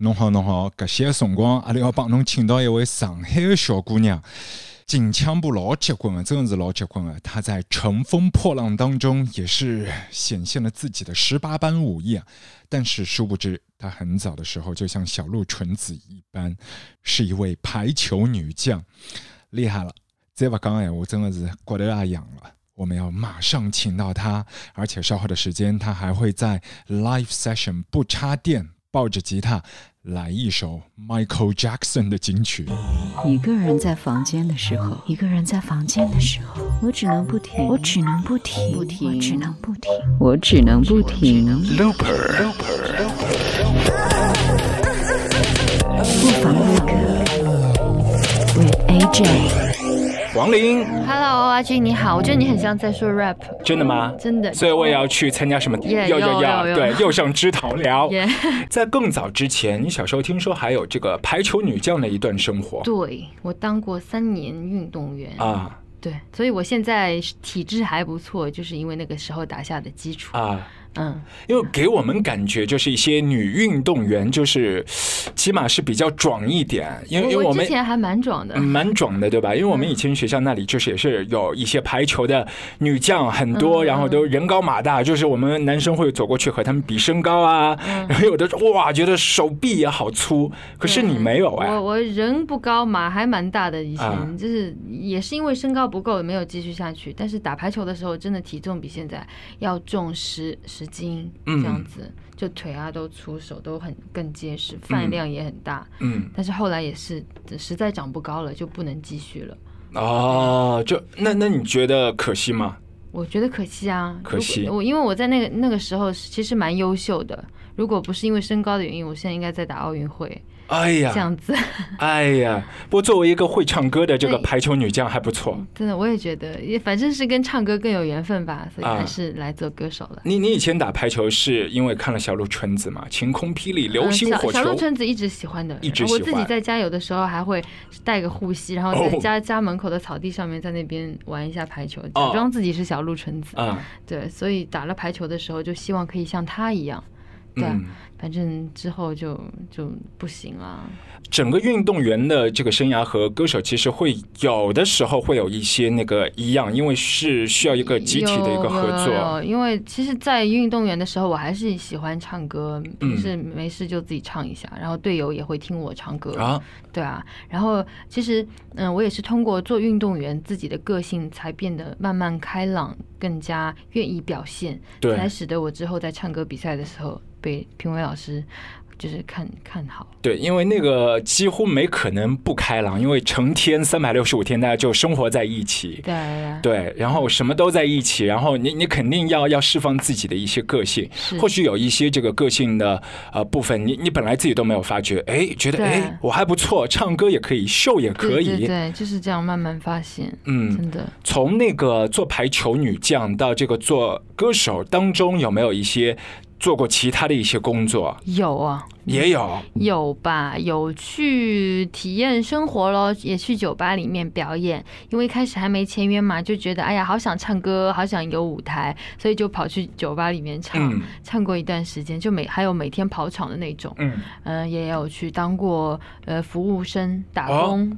侬好，侬好，搿些辰光，阿拉要帮侬请到一位上海的小姑娘，金枪不老结棍啊，真的是老结棍啊。她在《乘风破浪》当中也是显现了自己的十八般武艺啊。但是殊不知，她很早的时候就像小鹿纯子一般，是一位排球女将，厉害了。再不讲哎，我真的是骨头也痒了。我们要马上请到她，而且稍后的时间，她还会在 live session 不插电。抱着吉他来一首 Michael Jackson 的金曲。一个人在房间的时候，一个人在房间的时候，我只能不停，我只能不停，不停，我只能不停，我只能不停。Looper，不妨一个，with AJ。王林，Hello，阿军你好，我觉得你很像在说 rap，真的吗？真的，所以我也要去参加什么？要要要，对，又上枝头聊。在更早之前，你小时候听说还有这个排球女将的一段生活？对，我当过三年运动员啊，对，所以我现在体质还不错，就是因为那个时候打下的基础啊。嗯，因为给我们感觉就是一些女运动员，就是起码是比较壮一点。因为因为我们之前还蛮壮的，蛮壮的，对吧？因为我们以前学校那里就是也是有一些排球的女将很多，然后都人高马大，就是我们男生会走过去和他们比身高啊。然后 有的哇，觉得手臂也好粗，可是你没有哎。我我人不高，马还蛮大的，以前就是也是因为身高不够，没有继续下去。但是打排球的时候，真的体重比现在要重十十。筋这样子，就腿啊都粗，手都很更结实，饭量也很大。嗯，但是后来也是实在长不高了，就不能继续了。哦，就那那你觉得可惜吗？我觉得可惜啊，可惜。我因为我在那个那个时候其实蛮优秀的，如果不是因为身高的原因，我现在应该在打奥运会。哎呀，这样子，哎呀，不过作为一个会唱歌的这个排球女将还不错。真的，我也觉得，也反正是跟唱歌更有缘分吧，所以还是来做歌手了。你你以前打排球是因为看了小鹿纯子嘛？晴空霹雳，流星火球。小鹿纯子一直喜欢的，一直喜欢。我自己在家有的时候还会带个护膝，然后在家家门口的草地上面在那边玩一下排球，假装自己是小鹿纯子。啊，对，所以打了排球的时候就希望可以像她一样。对。反正之后就就不行了。整个运动员的这个生涯和歌手其实会有的时候会有一些那个一样，因为是需要一个集体的一个合作。因为其实，在运动员的时候，我还是喜欢唱歌，平时没事就自己唱一下，然后队友也会听我唱歌啊。对啊，然后其实嗯，我也是通过做运动员，自己的个性才变得慢慢开朗，更加愿意表现，才使得我之后在唱歌比赛的时候。被评委老师就是看看好，对，因为那个几乎没可能不开朗，因为成天三百六十五天大家就生活在一起，对对，然后什么都在一起，然后你你肯定要要释放自己的一些个性，或许有一些这个个性的呃部分，你你本来自己都没有发觉，哎，觉得哎我还不错，唱歌也可以，秀也可以，对，就是这样慢慢发现，嗯，真的，从那个做排球女将到这个做歌手当中，有没有一些？做过其他的一些工作，有啊，也有，有吧，有去体验生活咯，也去酒吧里面表演。因为一开始还没签约嘛，就觉得哎呀，好想唱歌，好想有舞台，所以就跑去酒吧里面唱，唱过一段时间，就每还有每天跑场的那种，嗯，呃，也有去当过呃服务生打工。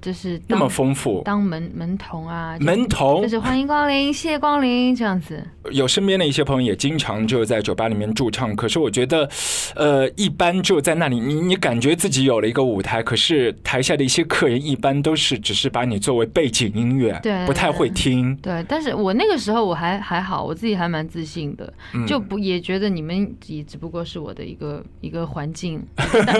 就是那么丰富，当门门童啊，门童就是欢迎光临，谢谢光临这样子。有身边的一些朋友也经常就在酒吧里面驻唱，可是我觉得，呃，一般就在那里，你你感觉自己有了一个舞台，可是台下的一些客人一般都是只是把你作为背景音乐，对，不太会听。对，但是我那个时候我还还好，我自己还蛮自信的，就不也觉得你们也只不过是我的一个一个环境，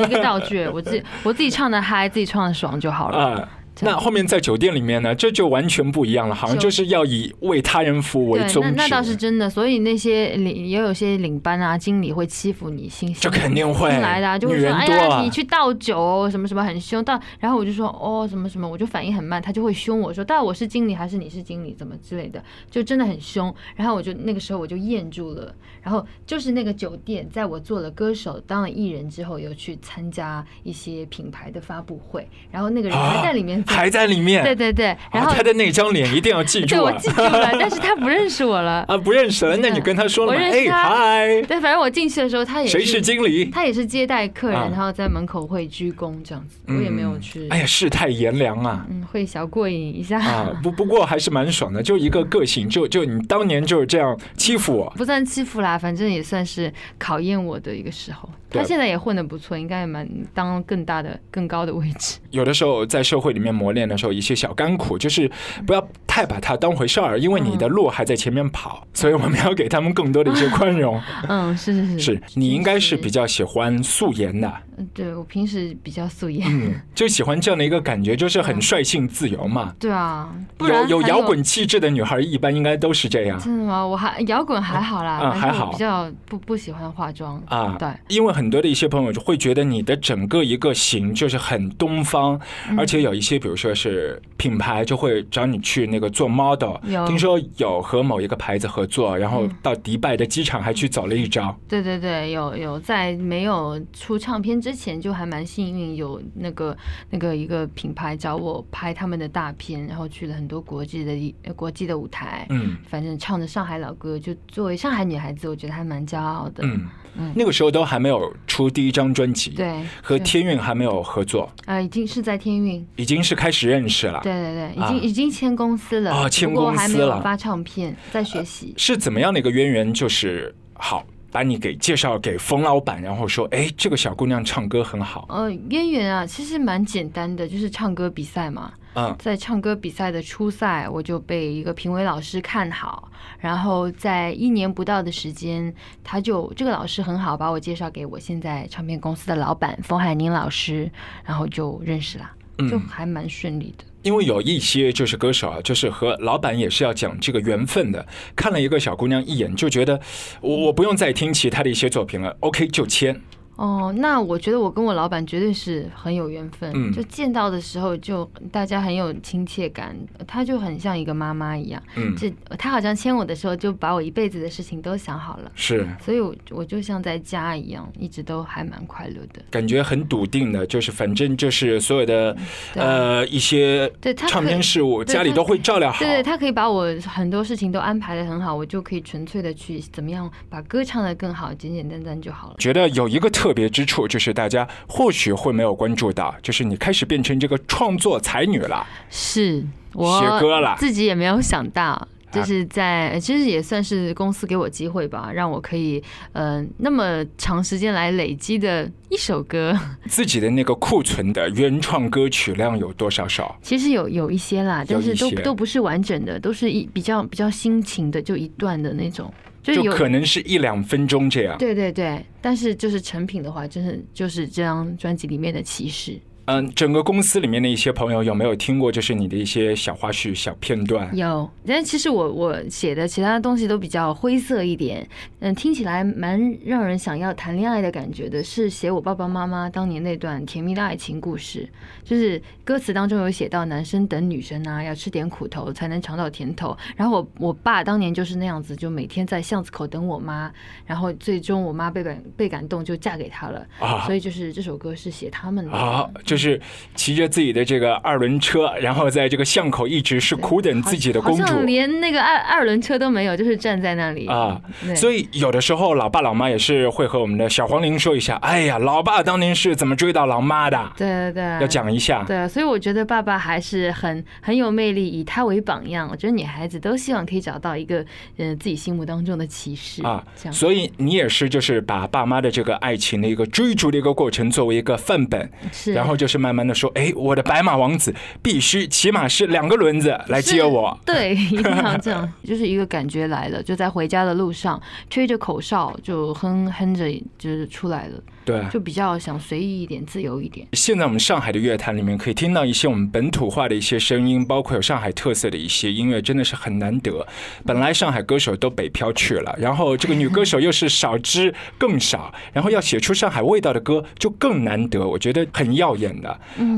一个道具，我自己我自己唱的嗨，自己唱的爽就好了。那后面在酒店里面呢，这就完全不一样了，好像就是要以为他人服务为宗旨。那那倒是真的，所以那些领也有些领班啊、经理会欺负你，新就肯定会来的，啊就会说哎呀，你去倒酒什么什么很凶。到然后我就说哦什么什么，我就反应很慢，他就会凶我说，到底我是经理还是你是经理，怎么之类的，就真的很凶。然后我就那个时候我就咽住了。然后就是那个酒店，在我做了歌手、当了艺人之后，有去参加一些品牌的发布会，然后那个人还在里面。还在里面。对对对，然后他的那张脸一定要记住。对，我记住了，但是他不认识我了。啊，不认识了，那你跟他说了吗？哎，嗨。对，反正我进去的时候，他也谁是经理？他也是接待客人，然后在门口会鞠躬这样子。我也没有去。哎呀，世态炎凉啊。嗯，会小过瘾一下。啊，不不过还是蛮爽的，就一个个性，就就你当年就是这样欺负我。不算欺负啦，反正也算是考验我的一个时候。他现在也混得不错，应该也蛮当更大的、更高的位置。有的时候在社会里面磨练的时候，一些小甘苦，就是不要太把它当回事儿，因为你的路还在前面跑，所以我们要给他们更多的一些宽容。嗯，是是是，是你应该是比较喜欢素颜的。嗯，对我平时比较素颜，嗯，就喜欢这样的一个感觉，就是很率性自由嘛。对啊，有有摇滚气质的女孩一般应该都是这样。真的吗？我还摇滚还好啦，嗯，还好，比较不不喜欢化妆啊。对，因为很多的一些朋友就会觉得你的整个一个型就是很东方，而且有一些比如说是品牌就会找你去那个做 model，听说有和某一个牌子合作，然后到迪拜的机场还去走了一招。对对对，有有在没有出唱片之前就还蛮幸运，有那个那个一个品牌找我拍他们的大片，然后去了很多国际的国际的舞台。嗯，反正唱着上海老歌，就作为上海女孩子，我觉得还蛮骄傲的。嗯。那个时候都还没有出第一张专辑，对，和天韵还没有合作，啊，已经是在天韵，已经是开始认识了，对对对，已经已经签公司了，啊，签公司了，发唱片，在学习，是怎么样的一个渊源？就是好把你给介绍给冯老板，然后说，哎，这个小姑娘唱歌很好，呃，渊源啊，其实蛮简单的，就是唱歌比赛嘛。嗯，在唱歌比赛的初赛，我就被一个评委老师看好，然后在一年不到的时间，他就这个老师很好，把我介绍给我现在唱片公司的老板冯海宁老师，然后就认识了，就还蛮顺利的。因为有一些就是歌手啊，就是和老板也是要讲这个缘分的，看了一个小姑娘一眼，就觉得我我不用再听其他的一些作品了，OK 就签。哦，那我觉得我跟我老板绝对是很有缘分，就见到的时候就大家很有亲切感，他就很像一个妈妈一样，嗯，这他好像牵我的时候就把我一辈子的事情都想好了，是，所以我我就像在家一样，一直都还蛮快乐的，感觉很笃定的，就是反正就是所有的呃一些对唱片事务家里都会照料好，对，他可以把我很多事情都安排的很好，我就可以纯粹的去怎么样把歌唱的更好，简简单单就好了。觉得有一个特。特别之处就是大家或许会没有关注到，就是你开始变成这个创作才女了，是我写歌了，自己也没有想到，就是在其实也算是公司给我机会吧，让我可以呃那么长时间来累积的一首歌，自己的那个库存的原创歌曲量有多少首？其实有有一些啦，但是都都不是完整的，都是一比较比较心情的，就一段的那种。就可能是一两分钟这样，对对对，但是就是成品的话，真是就是这张专辑里面的骑士。嗯，整个公司里面的一些朋友有没有听过？就是你的一些小花絮、小片段。有，但其实我我写的其他的东西都比较灰色一点。嗯，听起来蛮让人想要谈恋爱的感觉的，是写我爸爸妈妈当年那段甜蜜的爱情故事。就是歌词当中有写到男生等女生啊，要吃点苦头才能尝到甜头。然后我我爸当年就是那样子，就每天在巷子口等我妈，然后最终我妈被感被感动，就嫁给他了。啊，所以就是这首歌是写他们的啊，就是。是骑着自己的这个二轮车，然后在这个巷口一直是苦等自己的公主，连那个二二轮车都没有，就是站在那里啊。所以有的时候，老爸老妈也是会和我们的小黄玲说一下：“哎呀，老爸当年是怎么追到老妈的？”对对对，要讲一下。对，所以我觉得爸爸还是很很有魅力，以他为榜样。我觉得女孩子都希望可以找到一个嗯自己心目当中的骑士啊。所以你也是就是把爸妈的这个爱情的一个追逐的一个过程作为一个范本，是，然后就是。是慢慢的说，哎，我的白马王子必须起码是两个轮子来接我，对，一定要这样，就是一个感觉来了，就在回家的路上吹着口哨，就哼哼着，就是出来了。对，就比较想随意一点、自由一点。现在我们上海的乐坛里面可以听到一些我们本土化的一些声音，包括有上海特色的一些音乐，真的是很难得。本来上海歌手都北漂去了，然后这个女歌手又是少之更少，然后要写出上海味道的歌就更难得，我觉得很耀眼的。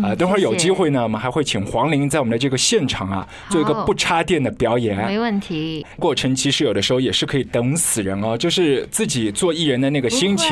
啊，等会儿有机会呢，我们还会请黄龄在我们的这个现场啊，做一个不插电的表演。没问题。过程其实有的时候也是可以等死人哦，就是自己做艺人的那个心情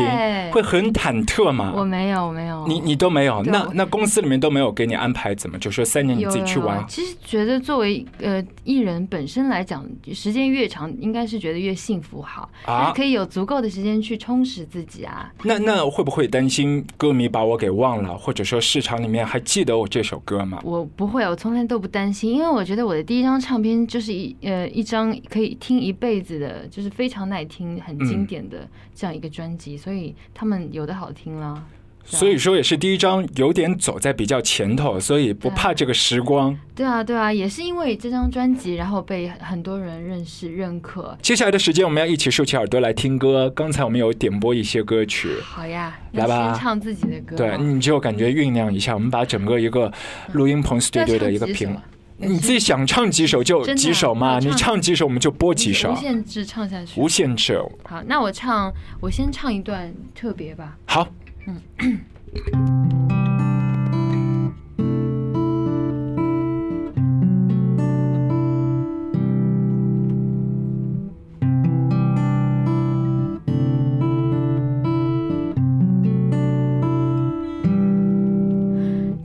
会很。忐忑吗？我没有，我没有。你你都没有？那那公司里面都没有给你安排怎么？就说三年你自己去玩。其实觉得作为呃艺人本身来讲，时间越长，应该是觉得越幸福好啊，可以有足够的时间去充实自己啊。那那会不会担心歌迷把我给忘了，或者说市场里面还记得我这首歌吗？我不会，我从来都不担心，因为我觉得我的第一张唱片就是一呃一张可以听一辈子的，就是非常耐听、很经典的这样一个专辑，所以他们有的好听了。所以说也是第一张有点走在比较前头，所以不怕这个时光。对啊，对啊，也是因为这张专辑，然后被很多人认识、认可。接下来的时间，我们要一起竖起耳朵来听歌。刚才我们有点播一些歌曲，好呀，来吧，唱自己的歌。对，你就感觉酝酿一下，我们把整个一个录音棚 studio 的一个屏，你自己想唱几首就几首嘛，你唱几首我们就播几首，无限制唱下去，无限制。好，那我唱，我先唱一段特别吧。好。嗯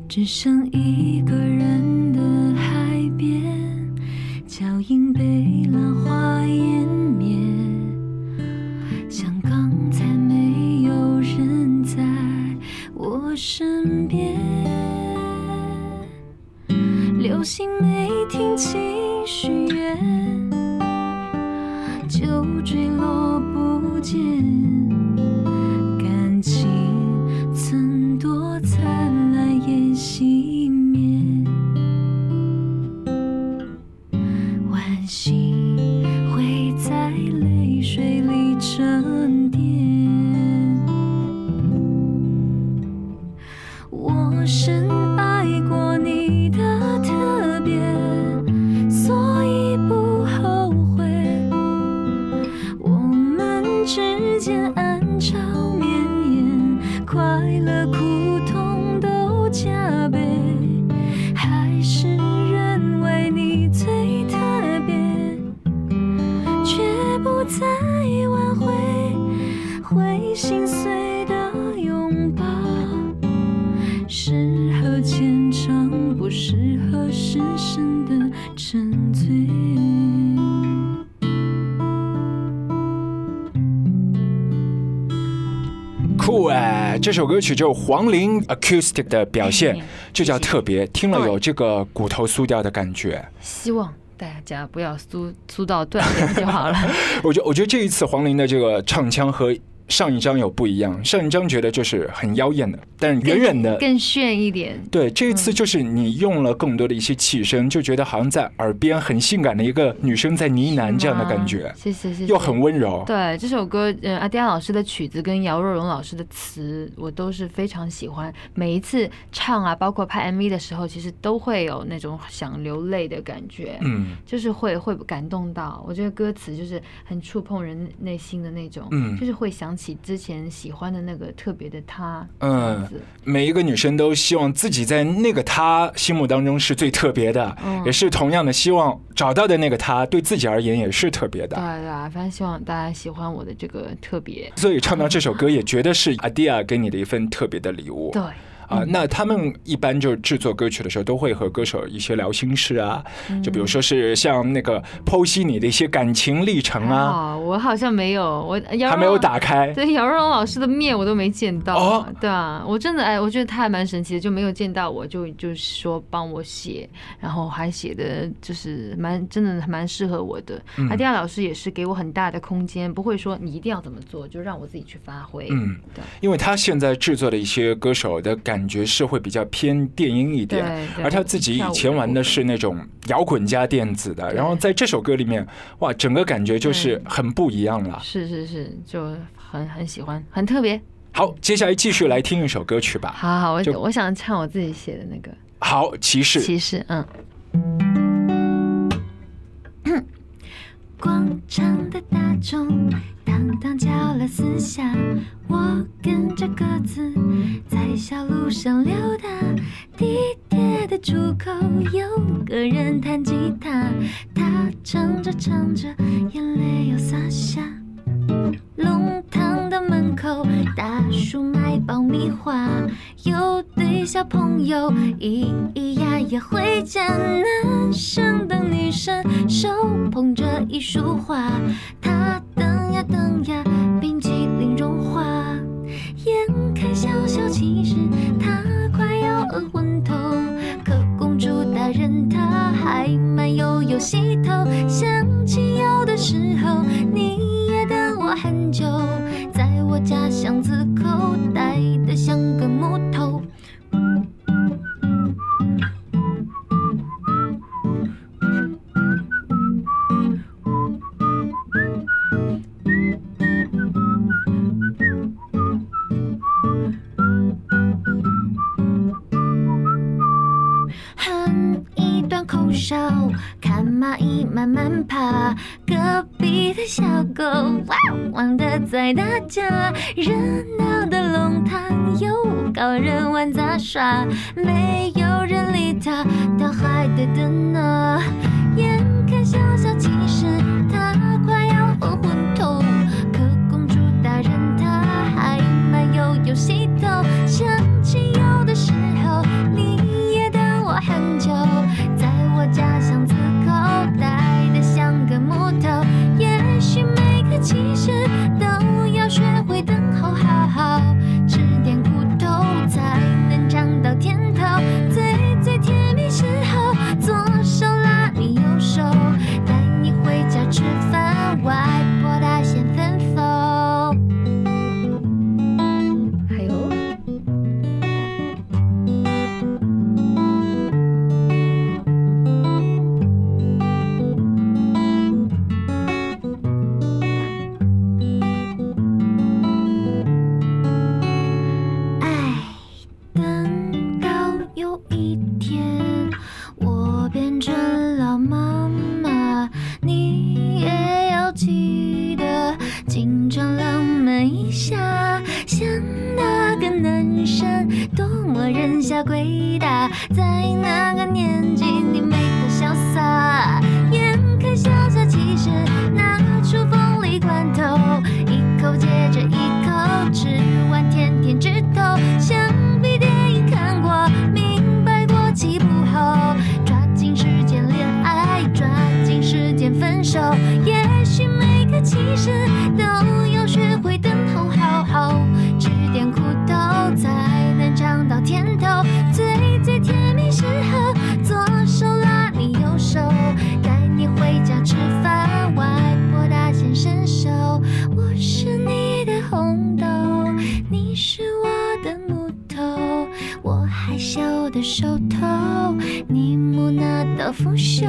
只剩一个你的这首歌曲就黄龄 acoustic 的表现，就叫特别，听了有这个骨头酥掉的感觉。希望大家不要酥酥到断掉就好了。我觉我觉得这一次黄龄的这个唱腔和。上一张有不一样，上一张觉得就是很妖艳的，但远远的更炫一点。对，这一次就是你用了更多的一些气声，就觉得好像在耳边很性感的一个女生在呢喃这样的感觉。谢谢谢谢。又很温柔。对，这首歌，嗯，阿迪亚老师的曲子跟姚若龙老师的词，我都是非常喜欢。每一次唱啊，包括拍 MV 的时候，其实都会有那种想流泪的感觉。嗯，就是会会感动到。我觉得歌词就是很触碰人内心的那种。嗯，就是会想。起之前喜欢的那个特别的他，嗯，每一个女生都希望自己在那个他心目当中是最特别的，也是同样的希望找到的那个他对自己而言也是特别的。对对，反正希望大家喜欢我的这个特别。所以唱到这首歌，也觉得是阿迪亚给你的一份特别的礼物。对。啊，那他们一般就制作歌曲的时候，都会和歌手一些聊心事啊，就比如说是像那个剖析你的一些感情历程啊。我好像没有，我还没有打开。对，姚若龙老师的面我都没见到。哦，对啊，我真的哎，我觉得他还蛮神奇的，就没有见到我就就说帮我写，然后还写的就是蛮真的蛮适合我的。阿迪亚老师也是给我很大的空间，不会说你一定要怎么做，就让我自己去发挥。嗯，对，因为他现在制作的一些歌手的感。感觉是会比较偏电音一点，而他自己以前玩的是那种摇滚加电子的，然后在这首歌里面，哇，整个感觉就是很不一样了。是是是，就很很喜欢，很特别。好，接下来继续来听一首歌曲吧。好好，我我想唱我自己写的那个。好，骑士，骑士，嗯。广场的大钟。当当敲了四下，我跟着鸽子在小路上溜达。地铁的出口有个人弹吉他，他唱着唱着，眼泪又洒下。弄堂的门口，大叔卖。爆米花。有对小朋友咿咿呀呀回家，男生等女生手捧着一束花，他等呀等呀，冰淇淋融化，眼看小小其实他快要饿昏头，可公主大人她还慢悠悠洗头，想起有的时候你很久，在我家巷子口呆得像个木慢慢爬，隔壁的小狗汪汪的在打架，热闹的龙潭有高人玩杂耍，没有人理他，他还得等呢。眼看小小其实他快要饿昏头，可公主大人她还慢悠悠洗头，想起有的时候你也等我很久的手头，你木那道拂袖，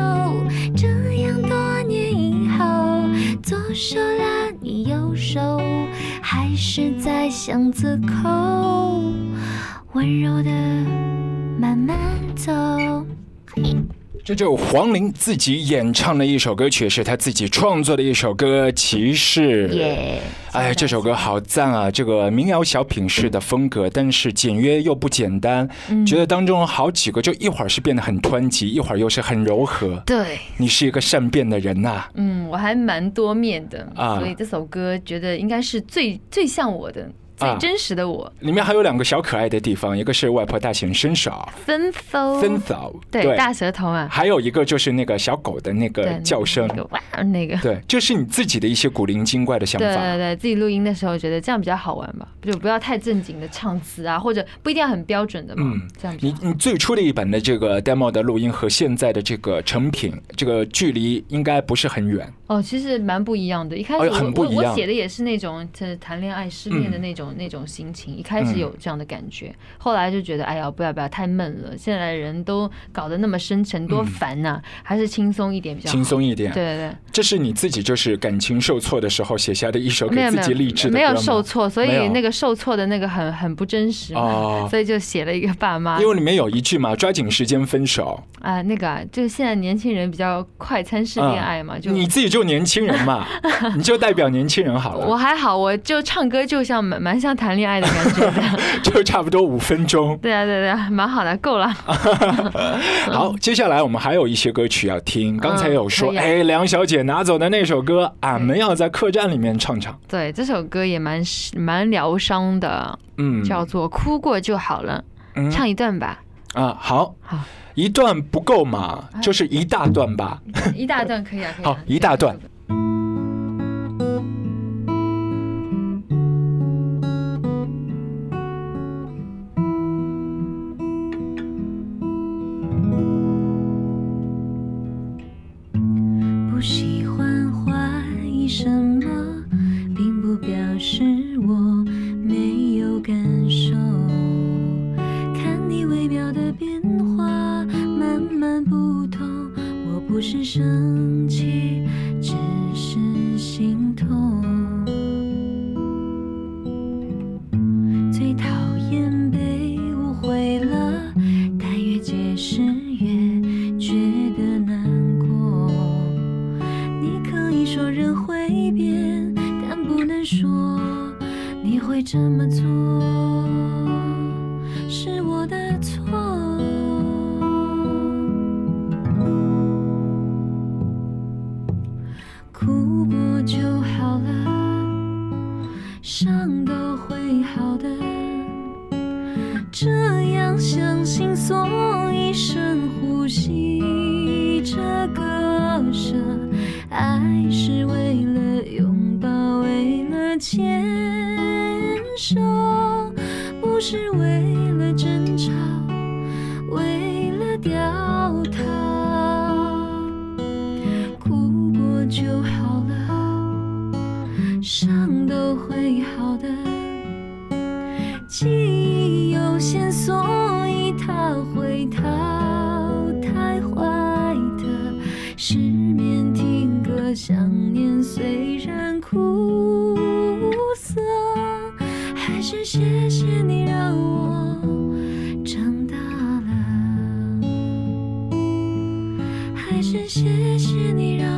这样多年以后，左手拉你右手，还是在巷子口，温柔的慢慢走。这就黄龄自己演唱的一首歌曲，是她自己创作的一首歌《骑士》。耶！哎，这首歌好赞啊！这个民谣小品式的风格，但是简约又不简单。觉得当中好几个，就一会儿是变得很湍急，一会儿又是很柔和。对，你是一个善变的人呐。嗯，我还蛮多面的啊，所以这首歌觉得应该是最最像我的。最真实的我，里面还有两个小可爱的地方，一个是外婆大显身手，分手，分手，对，大舌头啊，还有一个就是那个小狗的那个叫声，哇，那个，对，就是你自己的一些古灵精怪的想法，对对对，自己录音的时候觉得这样比较好玩吧，就不要太正经的唱词啊，或者不一定要很标准的嘛，嗯，这样。你你最初的一版的这个 demo 的录音和现在的这个成品，这个距离应该不是很远哦，其实蛮不一样的。一开始我我写的也是那种就是谈恋爱失恋的那种那种心情。一开始有这样的感觉，后来就觉得哎呀，不要不要太闷了。现在人都搞得那么深沉，多烦呐！还是轻松一点比较轻松一点。对对对，这是你自己就是感情受挫的时候写下的一首给自己励志的没有受挫，所以那个受挫的那个很很不真实嘛，所以就写了一个爸妈。因为里面有一句嘛，抓紧时间分手啊，那个就是现在年轻人比较快餐式恋爱嘛，就你自己就年轻人嘛，你就代表年轻人好了。我还好，我就唱歌就像蛮蛮像谈恋爱的感觉的，就差不多五分钟。对啊，对对，蛮好的，够了。好，接下来我们还有一些歌曲要听。刚才有说，哎，梁小姐拿走的那首歌，俺们要在客栈里面唱唱。对，这首歌也蛮蛮疗伤的，嗯，叫做《哭过就好了》，唱一段吧。啊，好，好，一段不够嘛，就是一大段吧。一大段可以啊，可以。好，一大段。这么粗天虽然苦涩，还是谢谢你让我长大了，还是谢谢你让。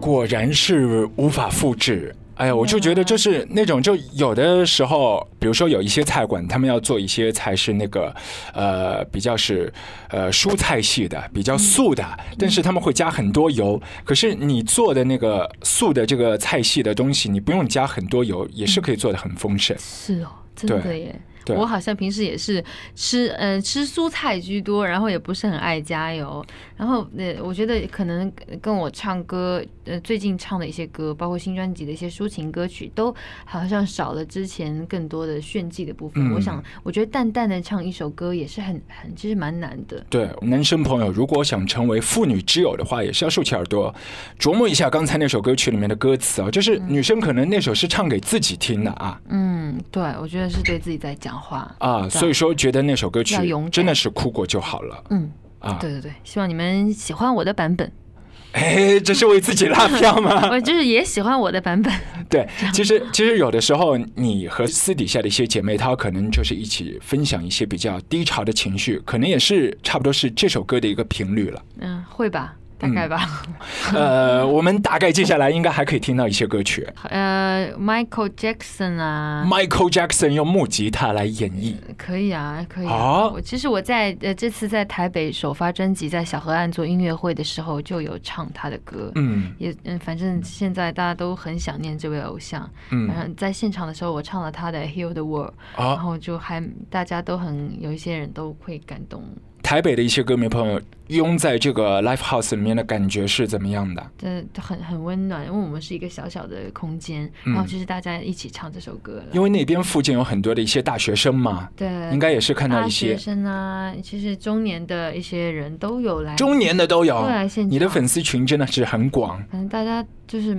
果然是无法复制，哎呀，我就觉得就是那种，就有的时候，比如说有一些菜馆，他们要做一些菜是那个，呃，比较是呃蔬菜系的，比较素的，但是他们会加很多油。可是你做的那个素的这个菜系的东西，你不用加很多油，也是可以做的很丰盛。是哦，真的耶。我好像平时也是吃呃吃蔬菜居多，然后也不是很爱加油。然后呃，我觉得可能跟我唱歌呃最近唱的一些歌，包括新专辑的一些抒情歌曲，都好像少了之前更多的炫技的部分。我想，我觉得淡淡的唱一首歌也是很很其实蛮难的。对，男生朋友如果想成为妇女之友的话，也是要竖起耳朵琢磨一下刚才那首歌曲里面的歌词啊，就是女生可能那首是唱给自己听的啊。嗯，对，我觉得是对自己在讲。话啊，所以说觉得那首歌曲真的是哭过就好了。嗯啊，对对对，希望你们喜欢我的版本。哎，这是为自己拉票吗？我就是也喜欢我的版本。对，其实其实有的时候，你和私底下的一些姐妹她可能就是一起分享一些比较低潮的情绪，可能也是差不多是这首歌的一个频率了。嗯，会吧。大概吧，呃，我们大概接下来应该还可以听到一些歌曲，呃，Michael Jackson 啊，Michael Jackson 用木吉他来演绎，可以啊，可以啊。其实我在呃这次在台北首发专辑，在小河岸做音乐会的时候，就有唱他的歌，嗯，也嗯，反正现在大家都很想念这位偶像，嗯，然后在现场的时候，我唱了他的 Heal the World，然后就还大家都很有一些人都会感动。台北的一些歌迷朋友拥在这个 live house 里面的感觉是怎么样的？这很很温暖，因为我们是一个小小的空间，然后就是大家一起唱这首歌了。因为那边附近有很多的一些大学生嘛，对，应该也是看到一些学生啊，其实中年的一些人都有来，中年的都有来现场。你的粉丝群真的是很广，反正大家就是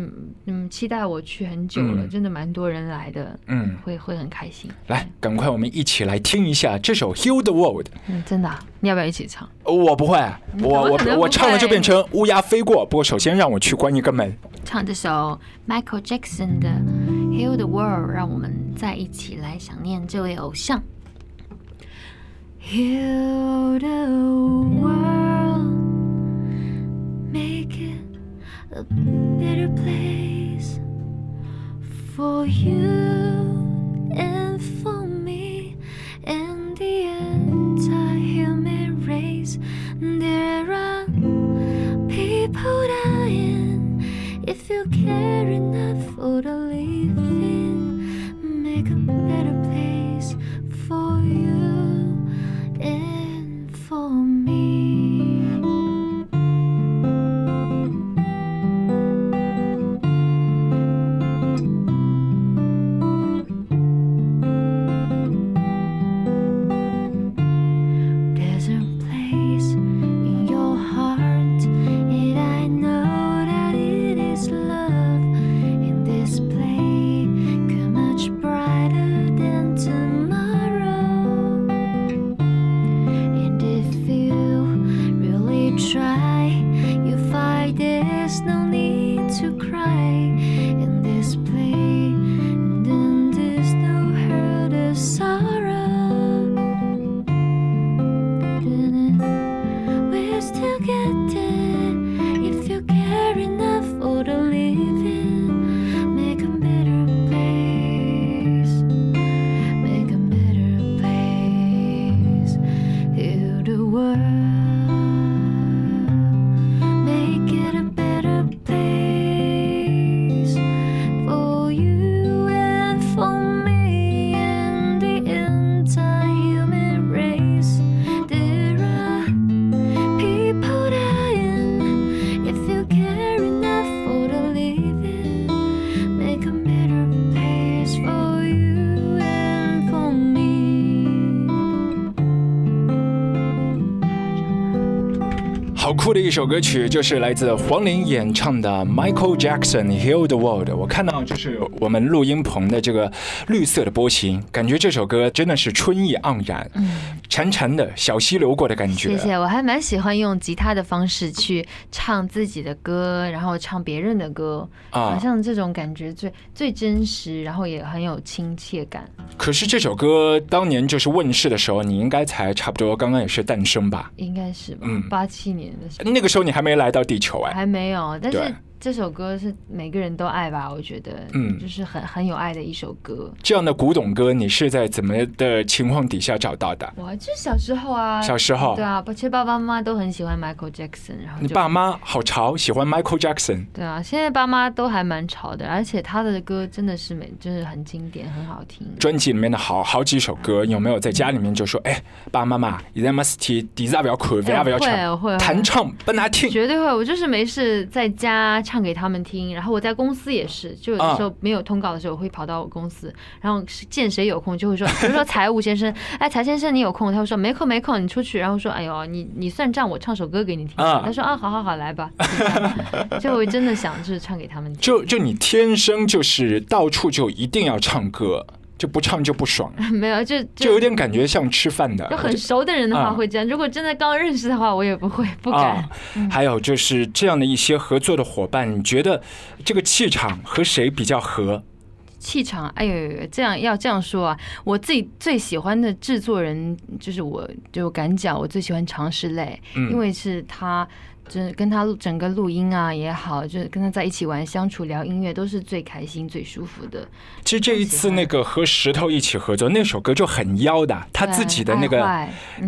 嗯期待我去很久了，真的蛮多人来的，嗯，会会很开心。来，赶快我们一起来听一下这首《Heal the World》。嗯，真的。你要不要一起唱？我不会，我我我唱了就变成乌鸦飞过。不过首先让我去关一个门。唱这首 Michael Jackson 的《Heal the World》，让我们再一起来想念这位偶像。heal the world, make it a better place for you and for me and the entire human race. There are people dying if you care 酷的一首歌曲，就是来自黄龄演唱的 Michael Jackson《Heal the World》。我看到就是我们录音棚的这个绿色的波形，感觉这首歌真的是春意盎然，嗯潺潺的小溪流过的感觉。谢谢，我还蛮喜欢用吉他的方式去唱自己的歌，然后唱别人的歌，啊好像这种感觉最最真实，然后也很有亲切感。可是这首歌当年就是问世的时候，你应该才差不多刚刚也是诞生吧？应该是吧嗯？八七年的时候那个时候你还没来到地球哎。还没有，但是这首歌是每个人都爱吧？我觉得，嗯就是很很有爱的一首歌。这样的古董歌，你是在怎么的情况底下找到的？我就小时候啊，小时候对啊，其实爸爸妈妈都很喜欢 Michael Jackson，然后你爸妈好潮，喜欢 Michael Jackson。对啊，现在爸妈都还蛮潮的，而且他的歌真的是美，就是很经典，很好听。专辑里面的好好几首歌，有没有在家里面就说，哎，爸爸妈妈，你在 must 底下不要哭，不要不要会唱，会会弹唱不拿听。绝对会，我就是没事在家唱给他们听，然后我在公司也是，就有的时候没有通告的时候，我会跑到我公司，然后见谁有空就会说，比如说财务先生，哎，财先生你有空，他会说没空没空，你出去，然后说，哎呦，你你算账，我唱首歌给你听，啊。他说啊，好好好，来吧，就真的想就是唱给他们听，就就你天生就是到处就一定要唱歌，就不唱就不爽，没有就就有点感觉像吃饭的。就很熟的人的啊话会这样，如果真的刚认识的话，我也不会不敢啊。，还有就是这样的一些合作的伙伴，你觉得这个气场和谁比较合？气场，哎呦呦呦，这样要这样说啊！我自己最喜欢的制作人就是我，就敢讲，我最喜欢常石磊，嗯因为是他，就是跟他录整个录音啊也好，就是跟他在一起玩、相处、聊音乐，都是最开心、最舒服的。其实这一次那个和石头一起合作那首歌就很妖的，他自己的那个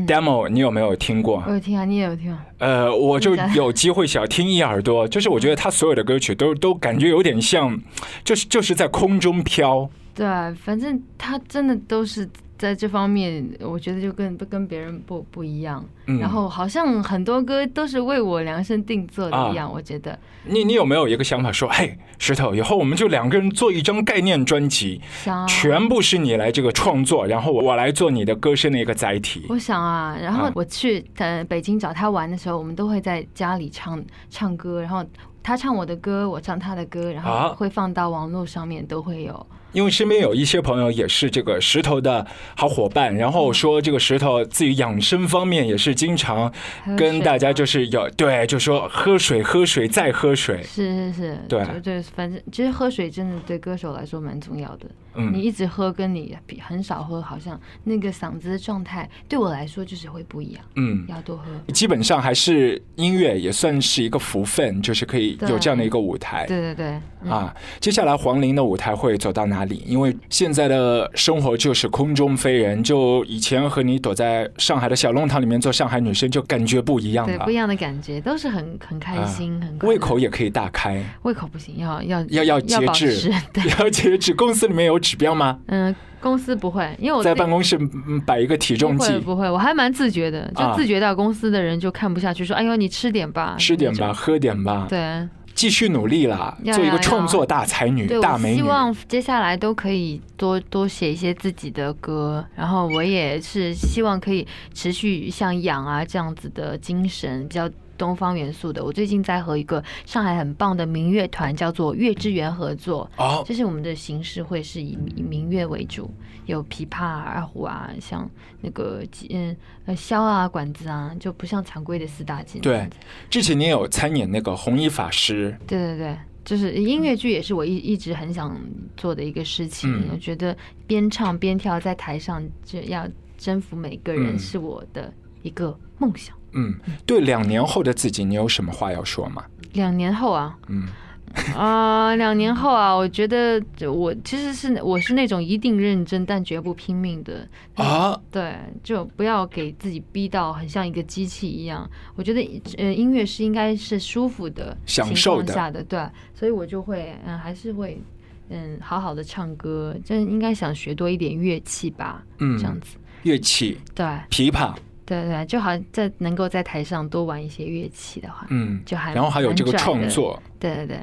demo 你有没有听过我？有听啊，你也有听啊。呃，我就有机会小听一耳朵，就是我觉得他所有的歌曲都都感觉有点像，就是就是在空中飘。对啊，反正他真的都是在这方面，我觉得就跟跟别人不不一样。嗯然后好像很多歌都是为我量身定做的一样，我觉得。你你有没有一个想法说，嘿，石头，以后我们就两个人做一张概念专辑，全部是你来这个创作，然后我来做你的歌声的一个载体。我想啊，然后啊我去呃北京找他玩的时候，我们都会在家里唱唱歌，然后他唱我的歌，我唱他的歌，然啊后会放到网络上面，都会有。因为身边有一些朋友也是这个石头的好伙伴，然后说这个石头自己养生方面也是经常跟大家就是有对，就说喝水喝水再喝水，是是是，对对，反正其实喝水真的对歌手来说蛮重要的。嗯，你一直喝跟你比很少喝，好像那个嗓子的状态对我来说就是会不一样。嗯，要多喝。基本上还是音乐也算是一个福分，就是可以有这样的一个舞台。对对对。啊，接下来黄龄的舞台会走到哪里？因为现在的生活就是空中飞人，就以前和你躲在上海的小弄堂里面做上海女生，就感觉不一样了。对，不一样的感觉，都是很很开心，很胃口也可以大开。胃口不行，要要要要节制，要节制。公司里面有指标吗？嗯，公司不会，因为我在办公室摆一个体重计，不会，我还蛮自觉的，就自觉到公司的人就看不下去，说：“哎呦，你吃点吧，吃点吧，喝点吧。”对。继续努力啦，做一个创作大才女、大美女。希望接下来都可以多多写一些自己的歌，然后我也是希望可以持续像养啊这样子的精神，比较。东方元素的，我最近在和一个上海很棒的民乐团叫做乐之源合作。哦，就是我们的形式会是以以民乐为主，有琵琶、二胡啊，像那个嗯呃箫啊、管子啊，就不像常规的四大件。对，之前你有参演那个红衣法师。对对对，就是音乐剧也是我一一直很想做的一个事情。我觉得边唱边跳在台上就要征服每个人，是我的一个梦想。嗯，对，两年后的自己，你有什么话要说吗？两年后啊，嗯，啊，两年后啊，我觉得我其实是我是那种一定认真但绝不拼命的啊，对，就不要给自己逼到很像一个机器一样。我觉得呃，音乐是应该是舒服的、享受下的，对，所以我就会嗯，还是会嗯，好好的唱歌，真应该想学多一点乐器吧，嗯，这样子，乐器，对，琵琶。对对，就好像在能够在台上多玩一些乐器的话，嗯，就还然后还有这个创作，对对对，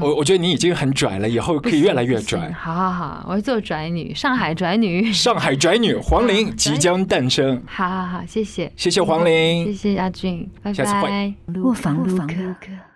我我觉得你已经很拽了，以后可以越来越拽。好好好，我要做拽女，上海拽女，上海拽女黄玲 即将诞生。好好好，谢谢，谢谢黄玲，谢谢阿俊，拜拜。下次会。卧房录歌。